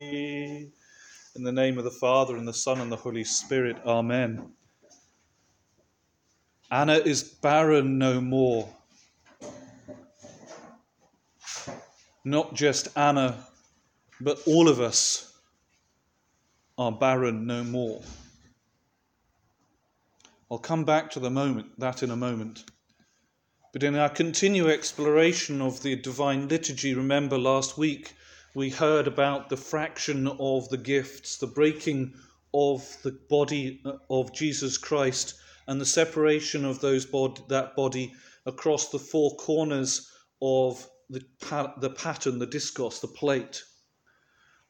In the name of the Father, and the Son, and the Holy Spirit. Amen. Anna is barren no more. Not just Anna, but all of us are barren no more. I'll come back to the moment, that in a moment. But in our continued exploration of the Divine Liturgy, remember last week we heard about the fraction of the gifts, the breaking of the body uh, of Jesus Christ, and the separation of those bod- that body across the four corners of the, pa- the paten, the discos, the plate.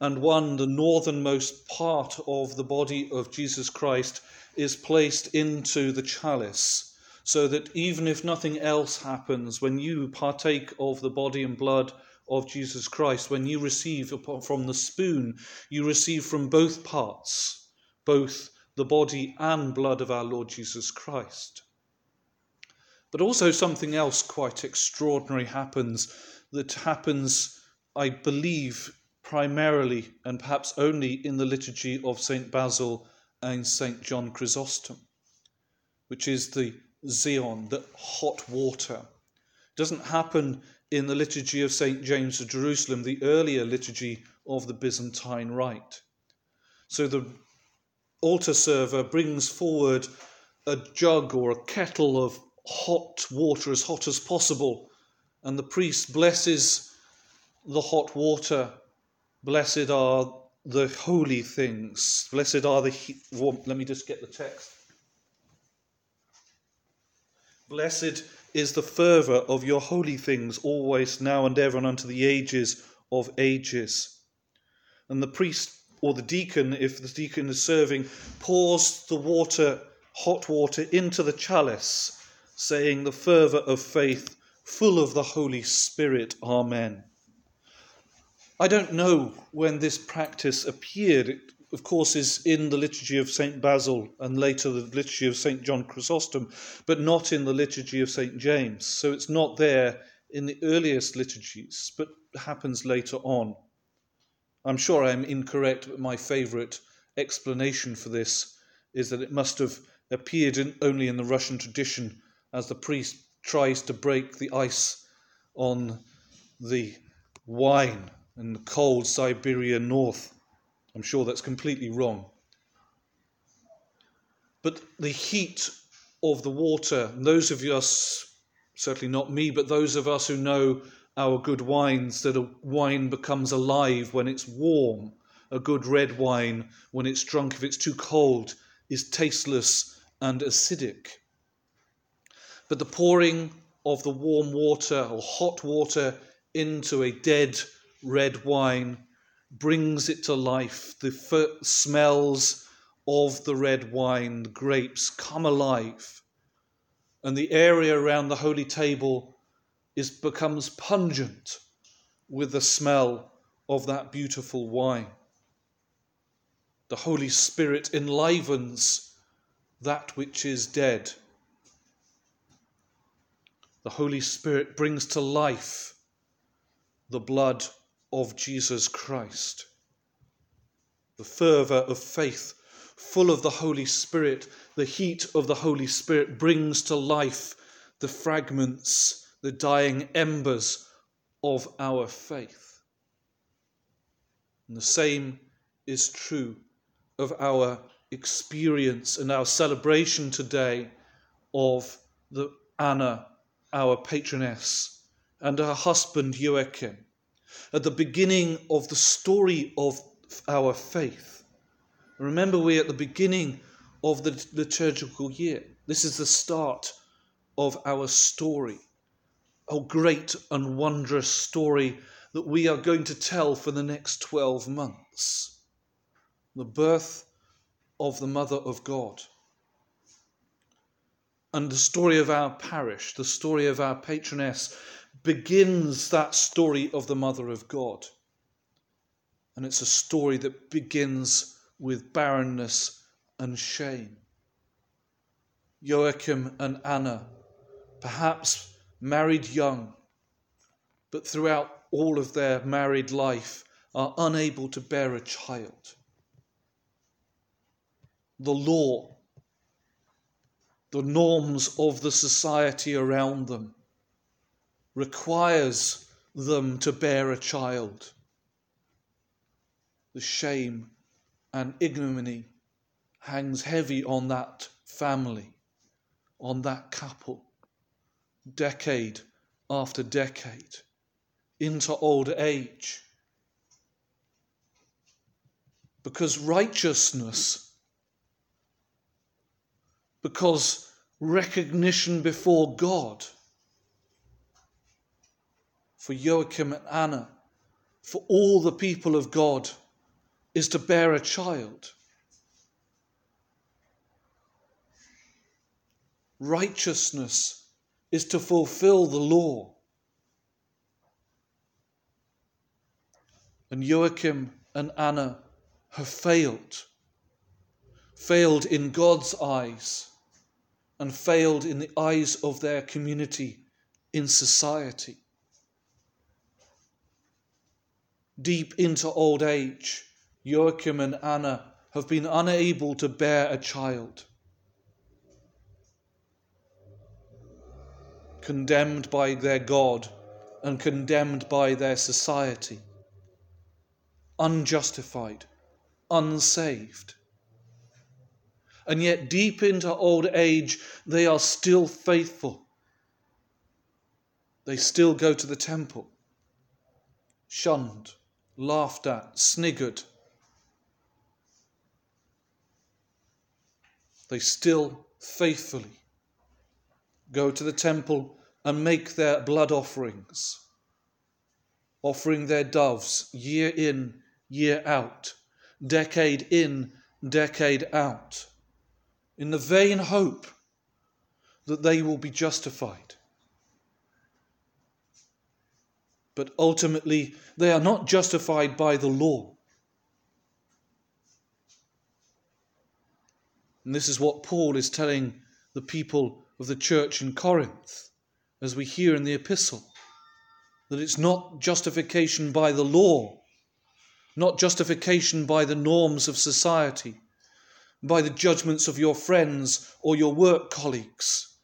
And one, the northernmost part of the body of Jesus Christ, is placed into the chalice, so that even if nothing else happens, when you partake of the body and blood of Jesus Christ, when you receive from the spoon, you receive from both parts, both the body and blood of our Lord Jesus Christ. But also, something else quite extraordinary happens that happens, I believe, primarily and perhaps only in the liturgy of St. Basil and St. John Chrysostom, which is the Zeon, the hot water. It doesn't happen in the liturgy of St. James of Jerusalem, the earlier liturgy of the Byzantine Rite. So the altar server brings forward a jug or a kettle of hot water, as hot as possible, and the priest blesses the hot water. Blessed are the holy things. Blessed are the. He- Let me just get the text. Blessed is the fervour of your holy things, always, now and ever, and unto the ages of ages. And the priest or the deacon, if the deacon is serving, pours the water, hot water, into the chalice, saying, The fervour of faith, full of the Holy Spirit. Amen. I don't know when this practice appeared. It of course, is in the liturgy of St. Basil and later the liturgy of St. John Chrysostom, but not in the liturgy of St. James. So it's not there in the earliest liturgies, but happens later on. I'm sure I'm incorrect, but my favourite explanation for this is that it must have appeared in, only in the Russian tradition as the priest tries to break the ice on the wine in the cold Siberian north. I'm sure that's completely wrong. But the heat of the water, those of us, certainly not me, but those of us who know our good wines, that a wine becomes alive when it's warm. A good red wine, when it's drunk, if it's too cold, is tasteless and acidic. But the pouring of the warm water or hot water into a dead red wine brings it to life. The f- smells of the red wine, the grapes, come alive. And the area around the holy table is, becomes pungent with the smell of that beautiful wine. The Holy Spirit enlivens that which is dead. The Holy Spirit brings to life the blood of Jesus Christ. The fervour of faith, full of the Holy Spirit, the heat of the Holy Spirit brings to life the fragments, the dying embers of our faith. And the same is true of our experience and our celebration today of the Anna, our patroness, and her husband Joachim at the beginning of the story of our faith. Remember, we're at the beginning of the liturgical year. This is the start of our story, a great and wondrous story that we are going to tell for the next 12 months. The birth of the Mother of God. And the story of our parish, the story of our patroness, begins that story of the Mother of God. And it's a story that begins with barrenness and shame. Joachim and Anna, perhaps married young, but throughout all of their married life, are unable to bear a child. The law, the norms of the society around them, requires them to bear a child. The shame and ignominy hangs heavy on that family, on that couple, decade after decade, into old age. Because righteousness, because recognition before God, for Joachim and Anna, for all the people of God, is to bear a child. Righteousness is to fulfill the law. And Joachim and Anna have failed. Failed in God's eyes and failed in the eyes of their community in society. Deep into old age, Joachim and Anna have been unable to bear a child. Condemned by their God and condemned by their society. Unjustified, unsaved. And yet, deep into old age, they are still faithful. They still go to the temple, shunned, laughed at, sniggered. They still faithfully go to the temple and make their blood offerings, offering their doves year in, year out, decade in, decade out, in the vain hope that they will be justified. But ultimately, they are not justified by the law. And this is what Paul is telling the people of the church in Corinth, as we hear in the epistle that it's not justification by the law, not justification by the norms of society, by the judgments of your friends or your work colleagues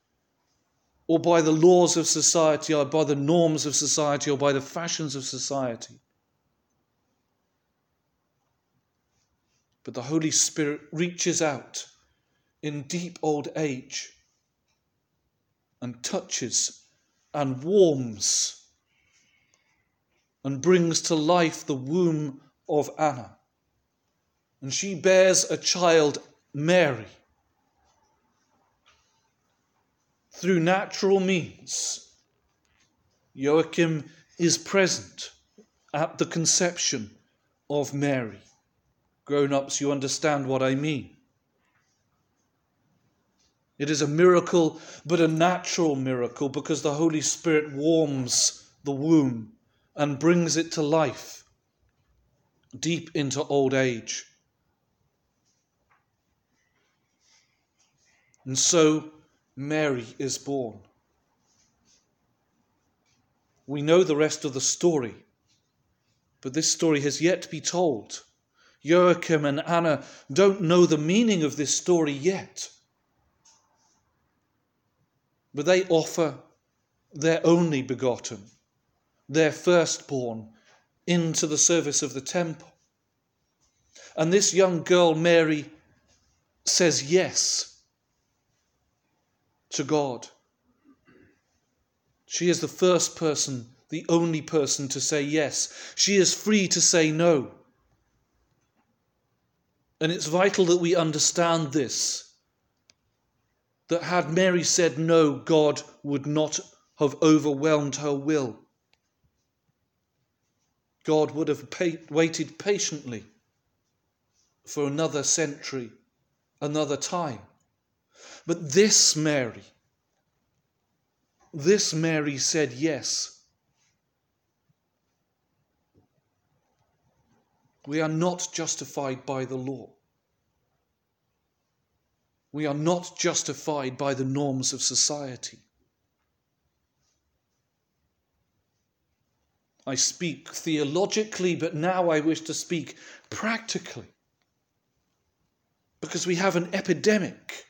or by the laws of society, or by the norms of society, or by the fashions of society. But the Holy Spirit reaches out in deep old age and touches and warms and brings to life the womb of Anna. And she bears a child, Mary through natural means. Joachim is present at the conception of Mary. Grown ups, you understand what I mean. It is a miracle, but a natural miracle because the Holy Spirit warms the womb and brings it to life deep into old age. And so Mary is born. We know the rest of the story, but this story has yet to be told. Joachim and Anna don't know the meaning of this story yet. But they offer their only begotten, their firstborn, into the service of the temple. And this young girl, Mary, says yes to God. She is the first person, the only person to say yes. She is free to say no. And it's vital that we understand this that had Mary said no, God would not have overwhelmed her will. God would have waited patiently for another century, another time. But this Mary, this Mary said yes. We are not justified by the law. We are not justified by the norms of society. I speak theologically, but now I wish to speak practically. Because we have an epidemic.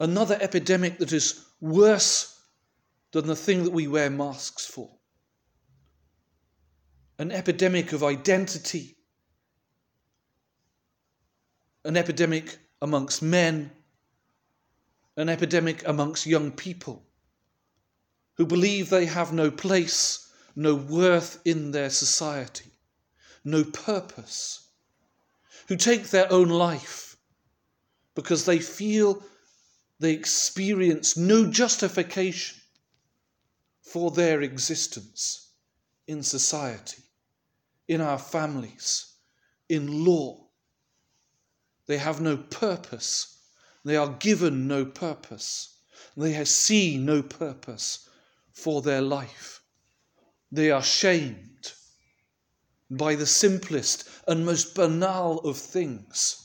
Another epidemic that is worse than the thing that we wear masks for. An epidemic of identity. An epidemic amongst men. An epidemic amongst young people who believe they have no place, no worth in their society, no purpose, who take their own life because they feel they experience no justification for their existence in society, in our families, in law. They have no purpose. They are given no purpose. They see no purpose for their life. They are shamed by the simplest and most banal of things.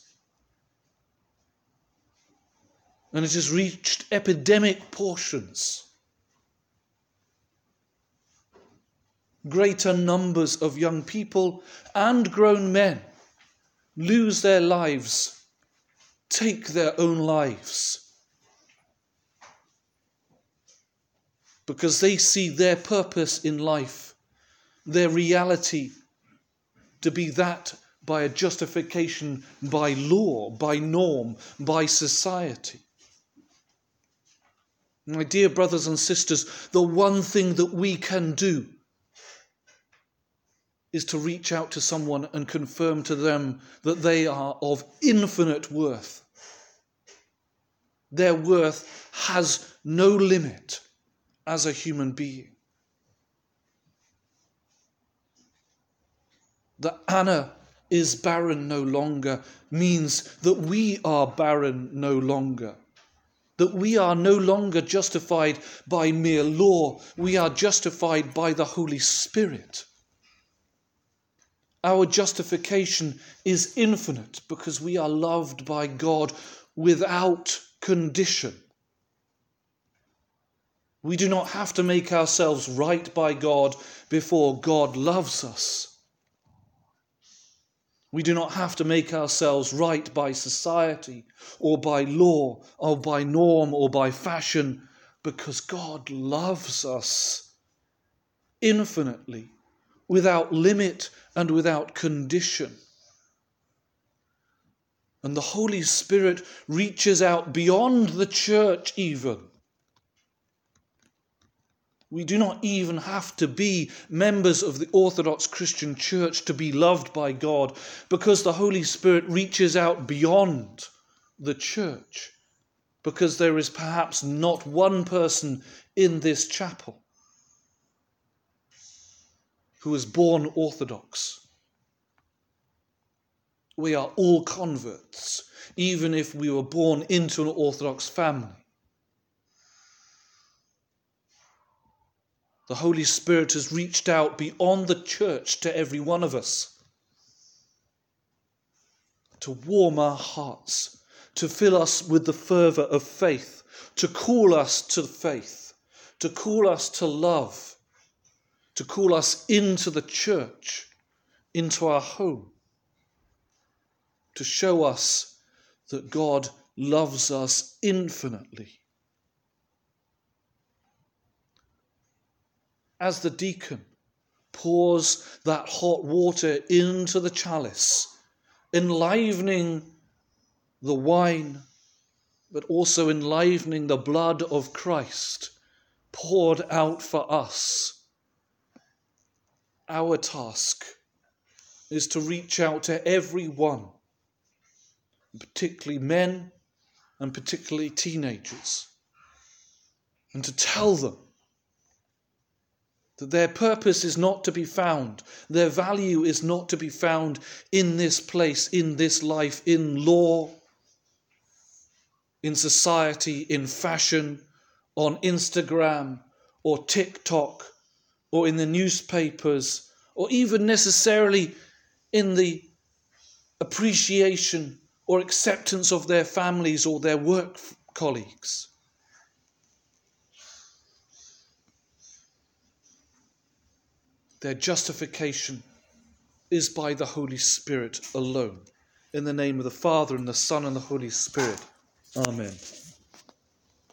And it has reached epidemic portions. Greater numbers of young people and grown men lose their lives, take their own lives because they see their purpose in life, their reality, to be that by a justification by law, by norm, by society. My dear brothers and sisters, the one thing that we can do is to reach out to someone and confirm to them that they are of infinite worth. Their worth has no limit as a human being. That Anna is barren no longer means that we are barren no longer. That we are no longer justified by mere law, we are justified by the Holy Spirit. Our justification is infinite because we are loved by God without condition. We do not have to make ourselves right by God before God loves us. We do not have to make ourselves right by society or by law or by norm or by fashion because God loves us infinitely, without limit and without condition. And the Holy Spirit reaches out beyond the church, even we do not even have to be members of the Orthodox Christian Church to be loved by God because the Holy Spirit reaches out beyond the church. Because there is perhaps not one person in this chapel who is born Orthodox. We are all converts, even if we were born into an Orthodox family. The Holy Spirit has reached out beyond the church to every one of us to warm our hearts, to fill us with the fervour of faith, to call us to faith, to call us to love, to call us into the church, into our home, to show us that God loves us infinitely as the deacon pours that hot water into the chalice, enlivening the wine, but also enlivening the blood of Christ poured out for us. Our task is to reach out to everyone, particularly men and particularly teenagers, and to tell them that their purpose is not to be found, their value is not to be found in this place, in this life, in law, in society, in fashion, on Instagram or TikTok or in the newspapers or even necessarily in the appreciation or acceptance of their families or their work colleagues. Their justification is by the Holy Spirit alone. In the name of the Father, and the Son, and the Holy Spirit. Amen.